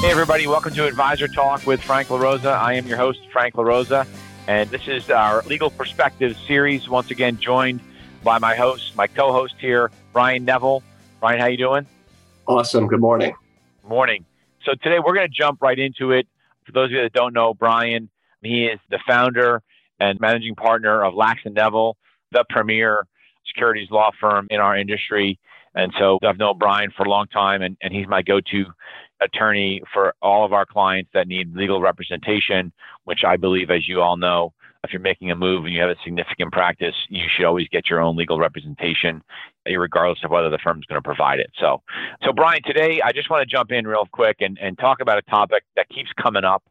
Hey, everybody, welcome to Advisor Talk with Frank LaRosa. I am your host, Frank LaRosa, and this is our Legal Perspective series. Once again, joined by my host, my co host here, Brian Neville. Brian, how you doing? Awesome. Good morning. Morning. So today we're going to jump right into it. For those of you that don't know Brian, he is the founder and managing partner of Lax and Neville, the premier securities law firm in our industry. And so I've known Brian for a long time, and, and he's my go to attorney for all of our clients that need legal representation, which I believe, as you all know, if you're making a move and you have a significant practice, you should always get your own legal representation, regardless of whether the firm's going to provide it. So, so Brian, today I just want to jump in real quick and, and talk about a topic that keeps coming up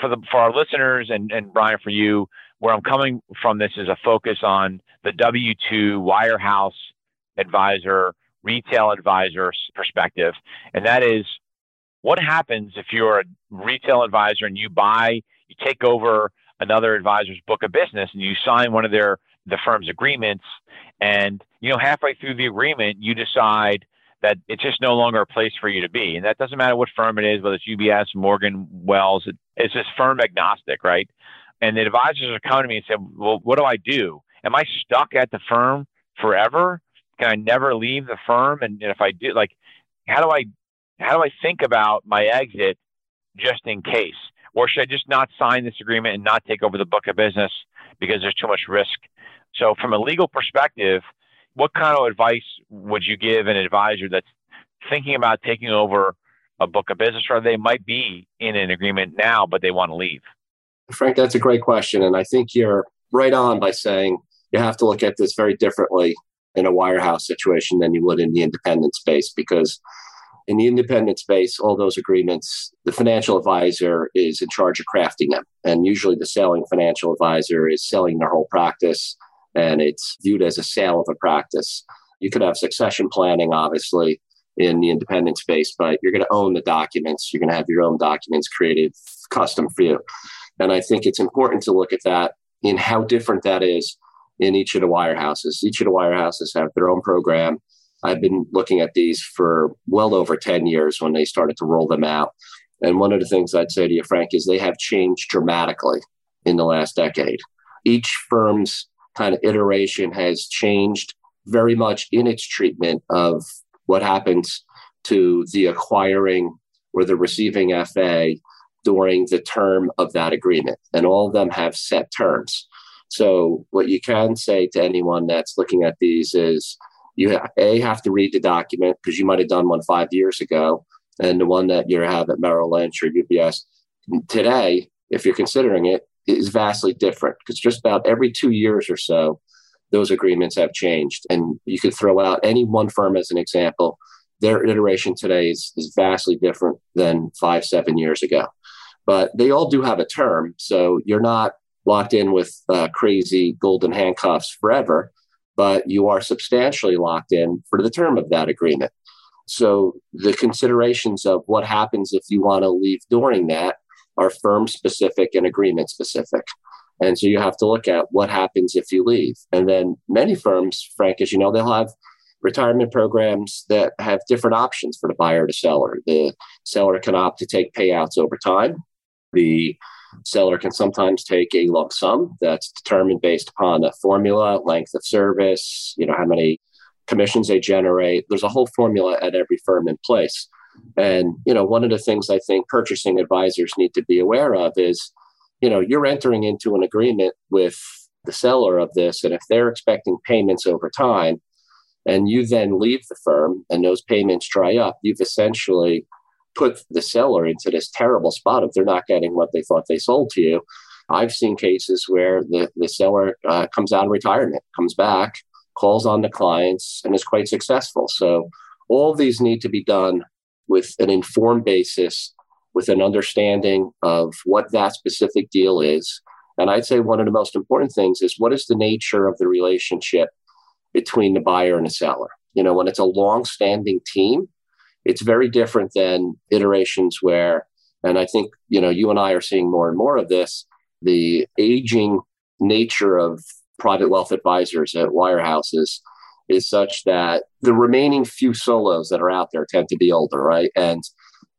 for the for our listeners and, and Brian for you. Where I'm coming from this is a focus on the W two wirehouse advisor, retail advisor perspective, and that is what happens if you're a retail advisor and you buy, you take over another advisor's book of business and you sign one of their the firm's agreements and you know halfway through the agreement you decide that it's just no longer a place for you to be. And that doesn't matter what firm it is whether it's ubs morgan wells it's just firm agnostic right? And the advisors are coming to me and say well what do i do? Am i stuck at the firm forever? Can i never leave the firm? And if i do like how do i how do I think about my exit just in case? Or should I just not sign this agreement and not take over the book of business because there's too much risk? So, from a legal perspective, what kind of advice would you give an advisor that's thinking about taking over a book of business or they might be in an agreement now, but they want to leave? Frank, that's a great question. And I think you're right on by saying you have to look at this very differently in a wirehouse situation than you would in the independent space because in the independent space, all those agreements, the financial advisor is in charge of crafting them. And usually the selling financial advisor is selling their whole practice and it's viewed as a sale of a practice. You could have succession planning, obviously, in the independent space, but you're going to own the documents. You're going to have your own documents created custom for you. And I think it's important to look at that in how different that is in each of the wirehouses. Each of the wirehouses have their own program I've been looking at these for well over 10 years when they started to roll them out. And one of the things I'd say to you, Frank, is they have changed dramatically in the last decade. Each firm's kind of iteration has changed very much in its treatment of what happens to the acquiring or the receiving FA during the term of that agreement. And all of them have set terms. So, what you can say to anyone that's looking at these is, you a have to read the document because you might have done one five years ago, and the one that you have at Merrill Lynch or UBS today, if you're considering it, is vastly different because just about every two years or so, those agreements have changed. And you could throw out any one firm as an example. Their iteration today is, is vastly different than five, seven years ago. But they all do have a term. So you're not locked in with uh, crazy golden handcuffs forever but you are substantially locked in for the term of that agreement. So the considerations of what happens if you want to leave during that are firm specific and agreement specific. And so you have to look at what happens if you leave. And then many firms, Frank, as you know, they'll have retirement programs that have different options for the buyer to seller. The seller can opt to take payouts over time. The Seller can sometimes take a lump sum that's determined based upon a formula, length of service, you know, how many commissions they generate. There's a whole formula at every firm in place. And, you know, one of the things I think purchasing advisors need to be aware of is, you know, you're entering into an agreement with the seller of this. And if they're expecting payments over time, and you then leave the firm and those payments dry up, you've essentially put the seller into this terrible spot if they're not getting what they thought they sold to you. I've seen cases where the, the seller uh, comes out of retirement, comes back, calls on the clients, and is quite successful. So all these need to be done with an informed basis with an understanding of what that specific deal is. And I'd say one of the most important things is what is the nature of the relationship between the buyer and the seller? You know, when it's a long standing team, it's very different than iterations where, and I think, you know, you and I are seeing more and more of this, the aging nature of private wealth advisors at wirehouses is such that the remaining few solos that are out there tend to be older, right? And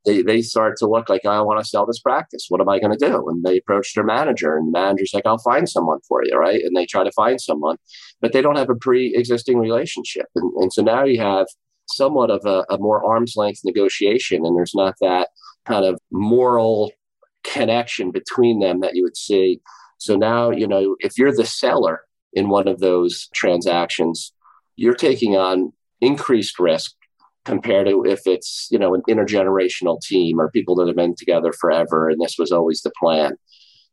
they, they start to look like, I want to sell this practice. What am I going to do? And they approach their manager, and the manager's like, I'll find someone for you, right? And they try to find someone, but they don't have a pre existing relationship. And, and so now you have somewhat of a, a more arm's length negotiation, and there's not that kind of moral connection between them that you would see. So now, you know, if you're the seller in one of those transactions, you're taking on increased risk compared to if it's you know an intergenerational team or people that have been together forever and this was always the plan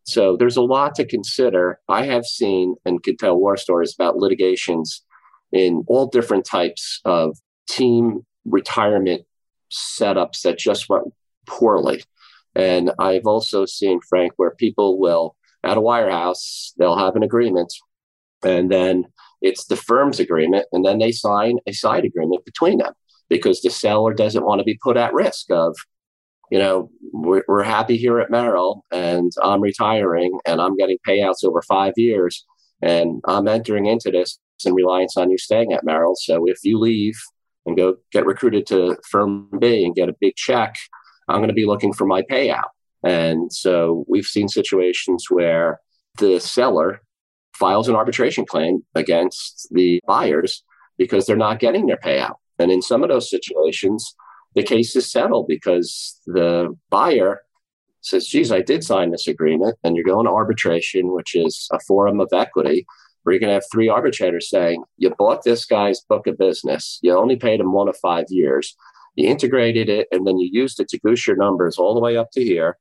so there's a lot to consider i have seen and could tell war stories about litigations in all different types of team retirement setups that just went poorly and i've also seen frank where people will at a wirehouse they'll have an agreement and then it's the firm's agreement and then they sign a side agreement between them because the seller doesn't want to be put at risk of, you know, we're, we're happy here at Merrill and I'm retiring and I'm getting payouts over five years and I'm entering into this in reliance on you staying at Merrill. So if you leave and go get recruited to firm B and get a big check, I'm going to be looking for my payout. And so we've seen situations where the seller files an arbitration claim against the buyers because they're not getting their payout. And in some of those situations, the case is settled because the buyer says, geez, I did sign this agreement. And you're going to arbitration, which is a forum of equity, where you're going to have three arbitrators saying, you bought this guy's book of business. You only paid him one of five years. You integrated it, and then you used it to goose your numbers all the way up to here.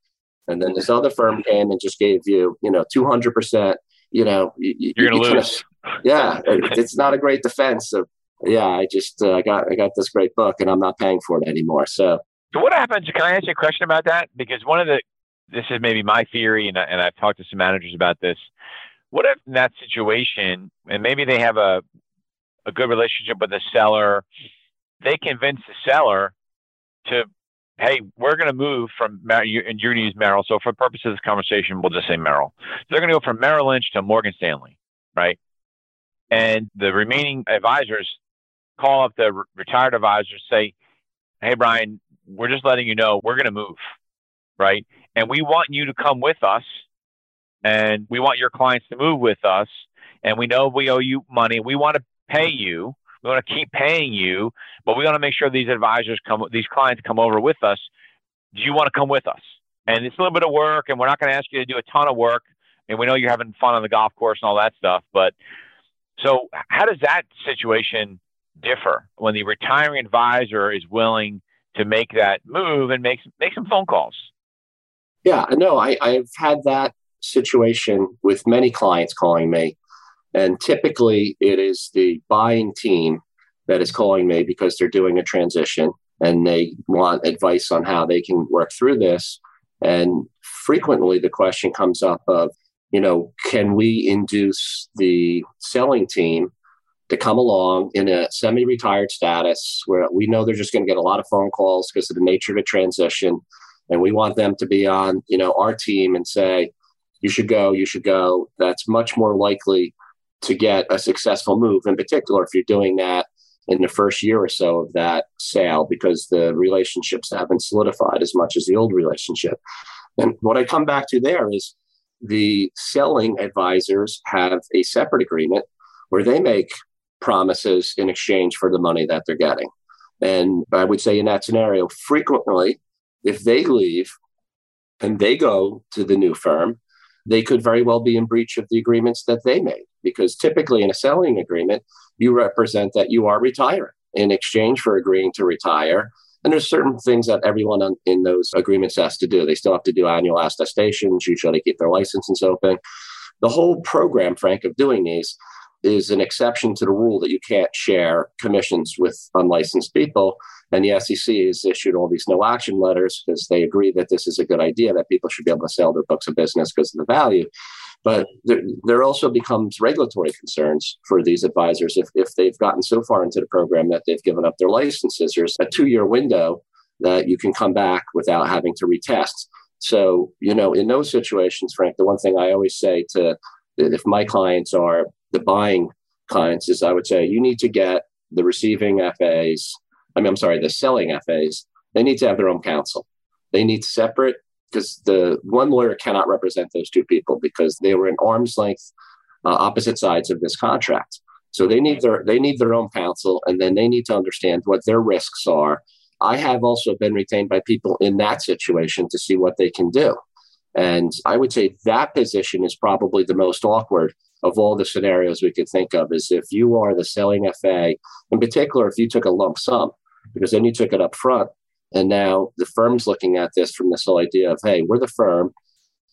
And then this other firm came and just gave you, you know, 200%. You know, you, are going to lose. Kind of, yeah, it's not a great defense of yeah, I just uh, I got I got this great book and I'm not paying for it anymore. So, so what happens? Can I ask you a question about that? Because one of the this is maybe my theory, and, I, and I've talked to some managers about this. What if in that situation, and maybe they have a a good relationship with the seller, they convince the seller to, hey, we're going to move from and you're going to use Merrill. So for the purposes of this conversation, we'll just say Merrill. So they're going to go from Merrill Lynch to Morgan Stanley, right? And the remaining advisors call up the re- retired advisors, say, "Hey, Brian, we're just letting you know we're going to move, right? And we want you to come with us, and we want your clients to move with us, and we know we owe you money. We want to pay you. We want to keep paying you, but we want to make sure these advisors come, these clients come over with us. Do you want to come with us? And it's a little bit of work, and we're not going to ask you to do a ton of work. And we know you're having fun on the golf course and all that stuff, but so how does that situation differ when the retiring advisor is willing to make that move and make make some phone calls. Yeah, no, I, I've had that situation with many clients calling me. And typically it is the buying team that is calling me because they're doing a transition and they want advice on how they can work through this. And frequently the question comes up of, you know, can we induce the selling team to come along in a semi retired status where we know they're just going to get a lot of phone calls because of the nature of the transition. And we want them to be on, you know, our team and say, you should go, you should go. That's much more likely to get a successful move, in particular, if you're doing that in the first year or so of that sale, because the relationships haven't solidified as much as the old relationship. And what I come back to there is the selling advisors have a separate agreement where they make promises in exchange for the money that they're getting. And I would say in that scenario, frequently, if they leave and they go to the new firm, they could very well be in breach of the agreements that they made. Because typically in a selling agreement, you represent that you are retiring in exchange for agreeing to retire. And there's certain things that everyone in those agreements has to do. They still have to do annual attestations, usually keep their licenses open. The whole program, Frank, of doing these is an exception to the rule that you can't share commissions with unlicensed people And the SEC has issued all these no action letters because they agree that this is a good idea, that people should be able to sell their books of business because of the value. But there, there also becomes regulatory concerns for these advisors if, if they've gotten so far into the program that they've given up their licenses. There's a two year window that you can come back without having to retest. So, you know, in those situations, Frank, the one thing I always say to if my clients are the buying clients is I would say you need to get the receiving FAs, I mean, I'm sorry, the selling FAs, they need to have their own counsel. They need separate because the one lawyer cannot represent those two people because they were in arm's length uh, opposite sides of this contract. So they need their they need their own counsel, and then they need to understand what their risks are. I have also been retained by people in that situation to see what they can do. And I would say that position is probably the most awkward of all the scenarios we could think of is if you are the selling FA, in particular, if you took a lump sum, because then you took it up front. And now the firm's looking at this from this whole idea of, hey, we're the firm.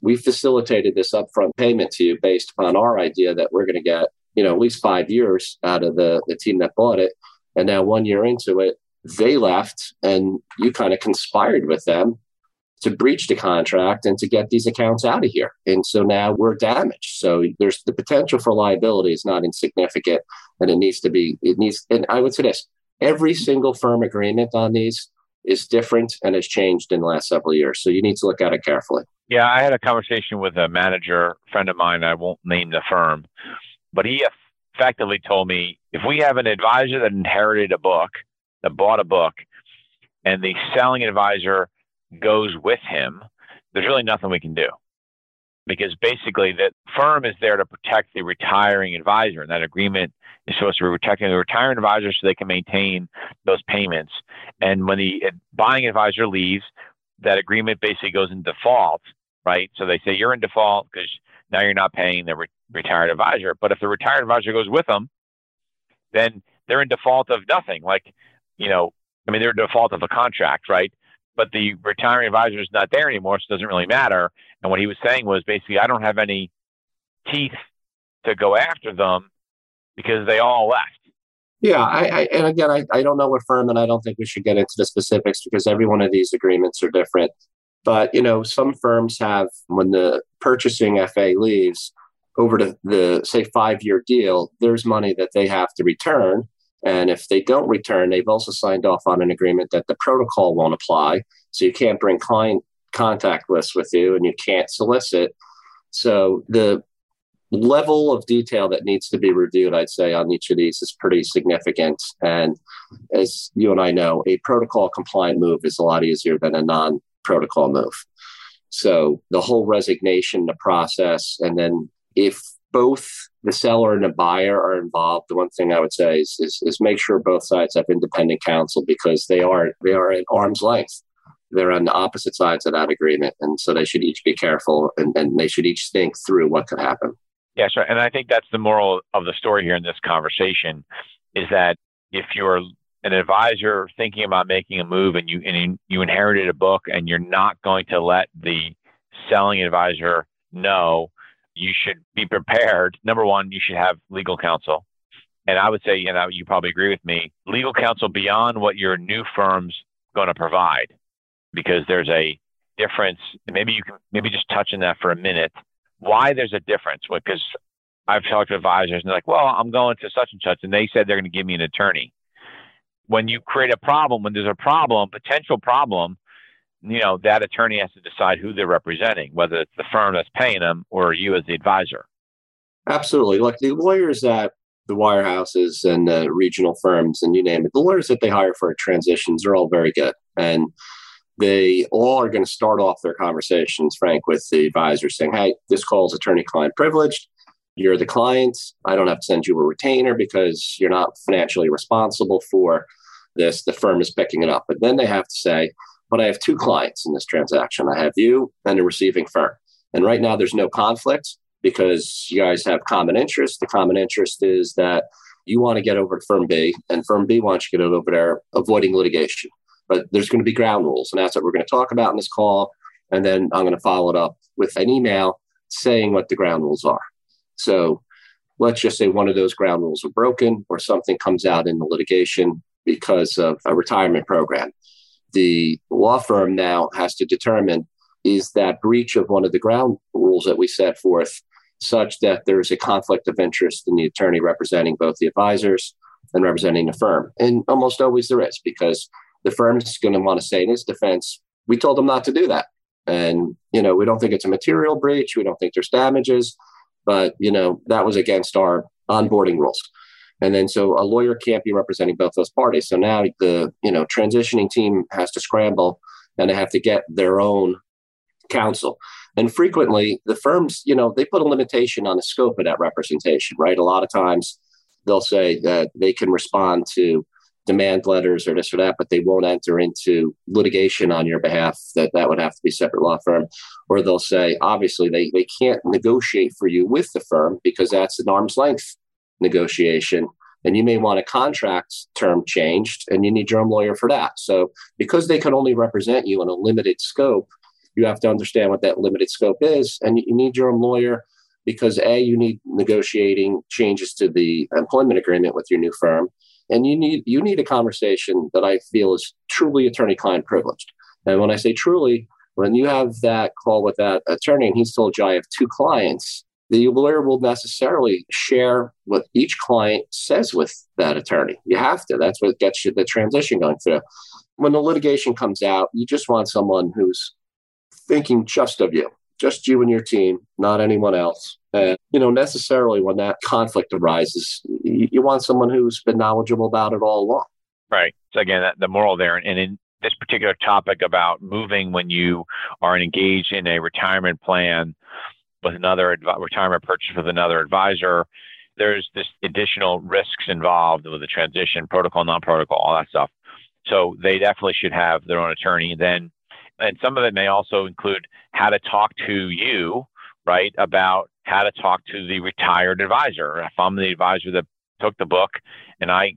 We facilitated this upfront payment to you based upon our idea that we're going to get, you know, at least five years out of the, the team that bought it. And now one year into it, they left and you kind of conspired with them to breach the contract and to get these accounts out of here. And so now we're damaged. So there's the potential for liability is not insignificant and it needs to be, it needs, and I would say this every single firm agreement on these is different and has changed in the last several years. So you need to look at it carefully. Yeah, I had a conversation with a manager friend of mine. I won't name the firm, but he effectively told me if we have an advisor that inherited a book, that bought a book, and the selling advisor goes with him, there's really nothing we can do. Because basically, the firm is there to protect the retiring advisor, and that agreement is supposed to be protecting the retiring advisor so they can maintain those payments. And when the buying advisor leaves, that agreement basically goes in default, right? So they say you're in default because now you're not paying the re- retired advisor. But if the retired advisor goes with them, then they're in default of nothing. Like, you know, I mean, they're in default of a contract, right? But the retiring advisor is not there anymore, so it doesn't really matter. And what he was saying was basically, I don't have any teeth to go after them because they all left. Yeah, I, I and again, I, I don't know what firm, and I don't think we should get into the specifics because every one of these agreements are different. But you know, some firms have when the purchasing FA leaves over to the say five year deal, there's money that they have to return and if they don't return, they've also signed off on an agreement that the protocol won't apply. So you can't bring client contact lists with you and you can't solicit. So the level of detail that needs to be reviewed, I'd say, on each of these is pretty significant. And as you and I know, a protocol compliant move is a lot easier than a non protocol move. So the whole resignation, the process, and then if both the seller and the buyer are involved, the one thing I would say is, is, is make sure both sides have independent counsel because they are they are at arm's length. They're on the opposite sides of that agreement, and so they should each be careful and, and they should each think through what could happen. Yeah, sure. And I think that's the moral of the story here in this conversation is that if you're an advisor thinking about making a move and you and you inherited a book and you're not going to let the selling advisor know you should be prepared. Number one, you should have legal counsel. And I would say, you know, you probably agree with me, legal counsel beyond what your new firm's going to provide, because there's a difference. Maybe you can maybe just touch on that for a minute. Why there's a difference? Because I've talked to advisors and they're like, well, I'm going to such and such, and they said they're going to give me an attorney. When you create a problem, when there's a problem, potential problem, you know, that attorney has to decide who they're representing, whether it's the firm that's paying them or you as the advisor. Absolutely. Look, the lawyers at the wirehouses and the regional firms and you name it, the lawyers that they hire for transitions are all very good. And they all are going to start off their conversations, Frank, with the advisor saying, Hey, this call is attorney client privileged. You're the client. I don't have to send you a retainer because you're not financially responsible for this. The firm is picking it up. But then they have to say, but I have two clients in this transaction. I have you and a receiving firm. And right now there's no conflict because you guys have common interest. The common interest is that you want to get over to firm B and firm B wants you to get over there avoiding litigation. But there's going to be ground rules. And that's what we're going to talk about in this call. And then I'm going to follow it up with an email saying what the ground rules are. So let's just say one of those ground rules are broken or something comes out in the litigation because of a retirement program. The law firm now has to determine is that breach of one of the ground rules that we set forth such that there's a conflict of interest in the attorney representing both the advisors and representing the firm. And almost always there is because the firm is going to want to say in its defense, we told them not to do that. And, you know, we don't think it's a material breach. We don't think there's damages, but, you know, that was against our onboarding rules. And then so a lawyer can't be representing both those parties. So now the, you know, transitioning team has to scramble and they have to get their own counsel. And frequently the firms, you know, they put a limitation on the scope of that representation, right? A lot of times they'll say that they can respond to demand letters or this or that, but they won't enter into litigation on your behalf. That that would have to be separate law firm. Or they'll say, obviously, they, they can't negotiate for you with the firm because that's an arm's length negotiation. And you may want a contract term changed and you need your own lawyer for that. So because they can only represent you in a limited scope, you have to understand what that limited scope is. And you need your own lawyer because A, you need negotiating changes to the employment agreement with your new firm and you need you need a conversation that I feel is truly attorney client privileged. And when I say truly, when you have that call with that attorney and he's told you I have two clients, the lawyer will necessarily share what each client says with that attorney. You have to. That's what gets you the transition going through. When the litigation comes out, you just want someone who's thinking just of you, just you and your team, not anyone else. And, you know, necessarily when that conflict arises, you, want someone who's been knowledgeable about it all along. Right. So again, the moral there, and in this particular topic about moving when you are engaged in a retirement plan with another retirement purchase with another advisor, there's this additional risks involved with the transition, protocol, non-protocol, all that stuff. So they definitely should have their own attorney. Then, and some of it may also include how to talk to you, right, about how to talk to the retired advisor. If I'm the advisor that took the book and I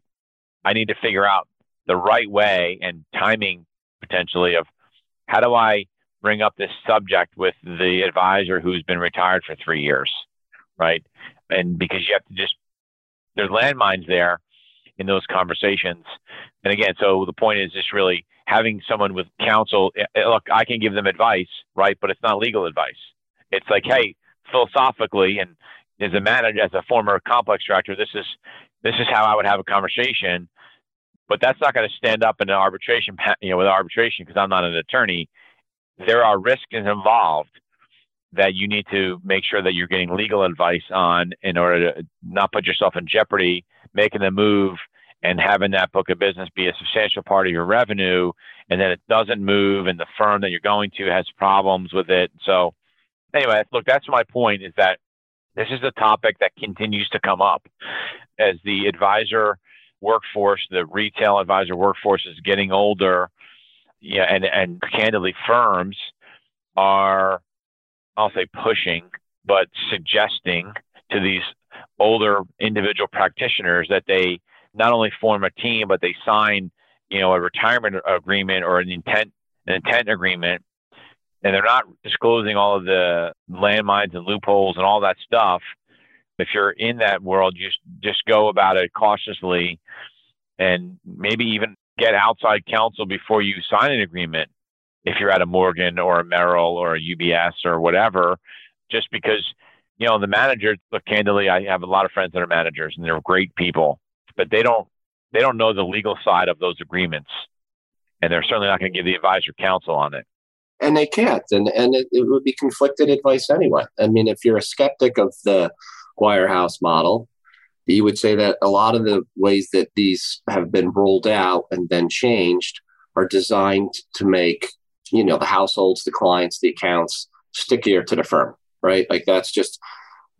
I need to figure out the right way and timing potentially of how do I bring up this subject with the advisor who's been retired for three years, right? And because you have to just there's landmines there in those conversations. And again, so the point is just really having someone with counsel. Eh, eh, look, I can give them advice, right? But it's not legal advice. It's like, hey, philosophically and as a manager, as a former complex director, this is this is how I would have a conversation. But that's not going to stand up in an arbitration, you know, with arbitration because I'm not an attorney. There are risks involved that you need to make sure that you're getting legal advice on in order to not put yourself in jeopardy, making the move and having that book of business be a substantial part of your revenue and then it doesn't move and the firm that you're going to has problems with it. So anyway, look, that's my point is that this is a topic that continues to come up as the advisor workforce, the retail advisor workforce is getting older. Yeah, and, and candidly, firms are, I'll say pushing, but suggesting to these older individual practitioners that they not only form a team, but they sign, you know, a retirement agreement or an intent an intent agreement and they're not disclosing all of the landmines and loopholes and all that stuff. If you're in that world, just just go about it cautiously, and maybe even get outside counsel before you sign an agreement. If you're at a Morgan or a Merrill or a UBS or whatever, just because you know the manager. Look, candidly, I have a lot of friends that are managers, and they're great people, but they don't they don't know the legal side of those agreements, and they're certainly not going to give the advisor counsel on it and they can't and and it, it, would be conflicted advice anyway i mean if you're a skeptic of the wirehouse model you would say that a lot of the ways that these have been rolled out and then changed are designed to make you know the households the clients the accounts stickier to the firm right? Like that's just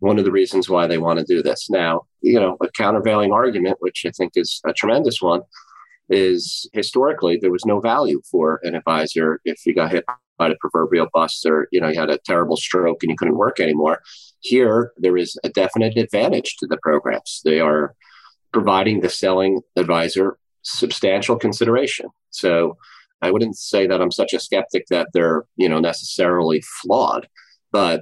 one of the reasons why they want to do this. Now you know a countervailing argument which i think is a tremendous one is historically there was no value for an advisor if you got hit by the proverbial bus or you know you had a terrible stroke and you couldn't work anymore. Here there is a definite advantage to the programs. They are providing the selling advisor substantial consideration. So i wouldn't say that i'm such a skeptic that they're you know necessarily flawed but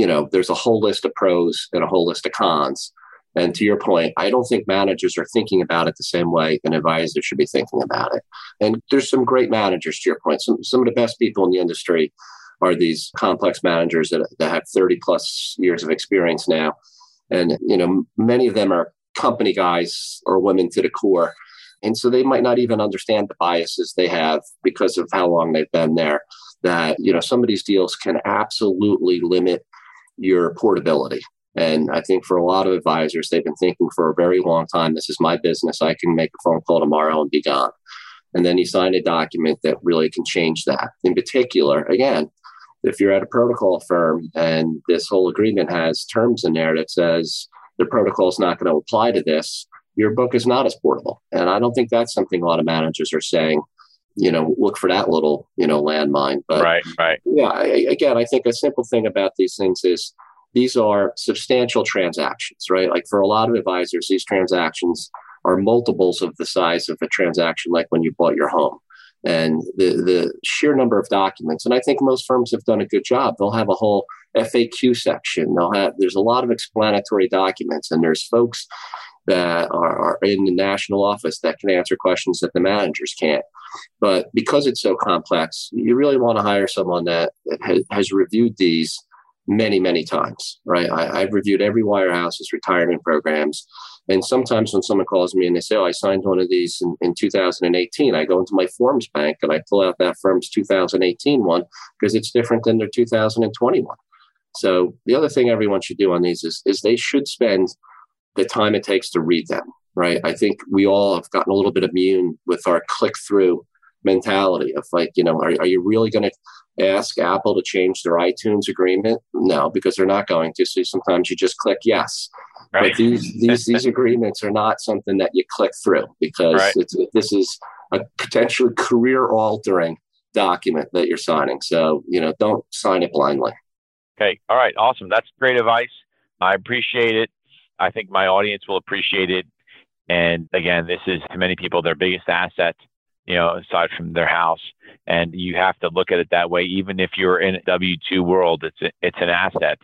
you know there's a whole list of pros and a whole list of cons And to your point, I don't think managers are thinking about it the same way an advisor should be thinking about it. And there's some great managers, to your point. Some, some of the best people in the industry are these complex managers that, that have 30 plus years of experience now. And, you know, many of them are company guys or women to the core. And so they might not even understand the biases they have because of how long they've been there. That, you know, some of these deals can absolutely limit your portability. And I think for a lot of advisors, they've been thinking for a very long time this is my business. I can make a phone call tomorrow and be gone. And then you sign a document that really can change that. In particular, again, if you're at a protocol firm and this whole agreement has terms in there that says the protocol is not going to apply to this, your book is not as portable. And I don't think that's something a lot of managers are saying. You know, look for that little, you know, landmine. But right, right. Yeah, I, again, I think a simple thing about these things is these are substantial transactions, right? Like for a lot of advisors, these transactions are multiples of the size of a transaction, like when you bought your home. And the, the sheer number of documents, and I think most firms have done a good job. They'll have a whole FAQ section. They'll have there's a lot of explanatory documents, and there's folks that are, are in the national office that can answer questions that the managers can't. But because it's so complex, you really want to hire someone that, has reviewed these many, many times, right? I, have reviewed every wirehouse's retirement programs. And sometimes when someone calls me and they say, Oh, I signed one of these in, in 2018, I go into my forms bank and I pull out that firm's 2018 one because it's different than their 2021. So the other thing everyone should do on these is, is they should spend the time it takes to read them, right? I think we all have gotten a little bit immune with our click through mentality of like, you know, are, are you really going to ask Apple to change their iTunes agreement? No, because they're not going to. So sometimes you just click yes. Right. But these these these agreements are not something that you click through because right. this is a potentially career altering document that you're signing. So you know, don't sign it blindly. Okay. All right. Awesome. That's great advice. I appreciate it. I think my audience will appreciate it. And again, this is to many people their biggest asset you know, aside from their house. And you have to look at it that way. Even if you're in a W two world, it's a, it's an asset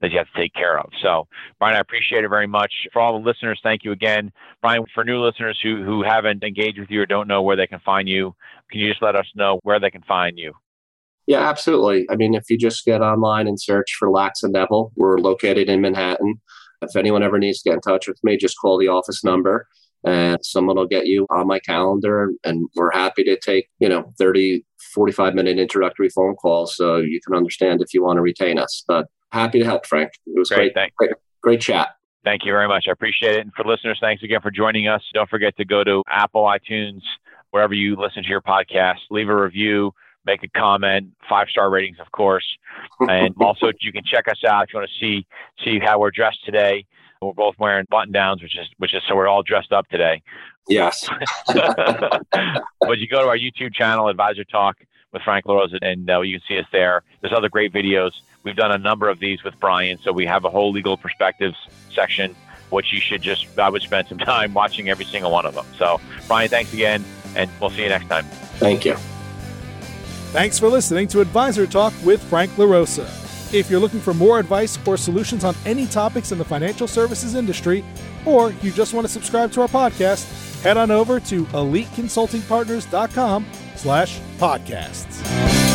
that you have to take care of. So, Brian, I appreciate it very much. For all the listeners, thank you again. Brian, for new listeners who, who haven't engaged with you or don't know where they can find you, can you just let us know where they can find you? Yeah, absolutely. I mean, if you just get online and search for Lax and Neville, we're located in Manhattan. If anyone ever needs to get in touch with me, just call the office number and someone will get you on my calendar and we're happy to take you know 30 45 minute introductory phone calls so you can understand if you want to retain us but happy to help frank. It was great great, great, great chat. Thank you very much i appreciate it and for listeners thanks again for joining us. Don't forget to go to apple itunes wherever you listen to your podcast leave a review make a comment five star ratings of course and also you can check us out if you want to see see how we're dressed today we're both wearing button downs, which is which is so we're all dressed up today. Yes. but you go to our YouTube channel, Advisor Talk with Frank LaRosa, and uh, you can see us there. There's other great videos. We've done a number of these with Brian, so we have a whole legal perspectives section, which you should just I would spend some time watching every single one of them. So, Brian, thanks again, and we'll see you next time. Thank you. Thanks for listening to Advisor Talk with Frank LaRosa. If you're looking for more advice or solutions on any topics in the financial services industry, or you just want to subscribe to our podcast, head on over to eliteconsultingpartners.com slash podcasts.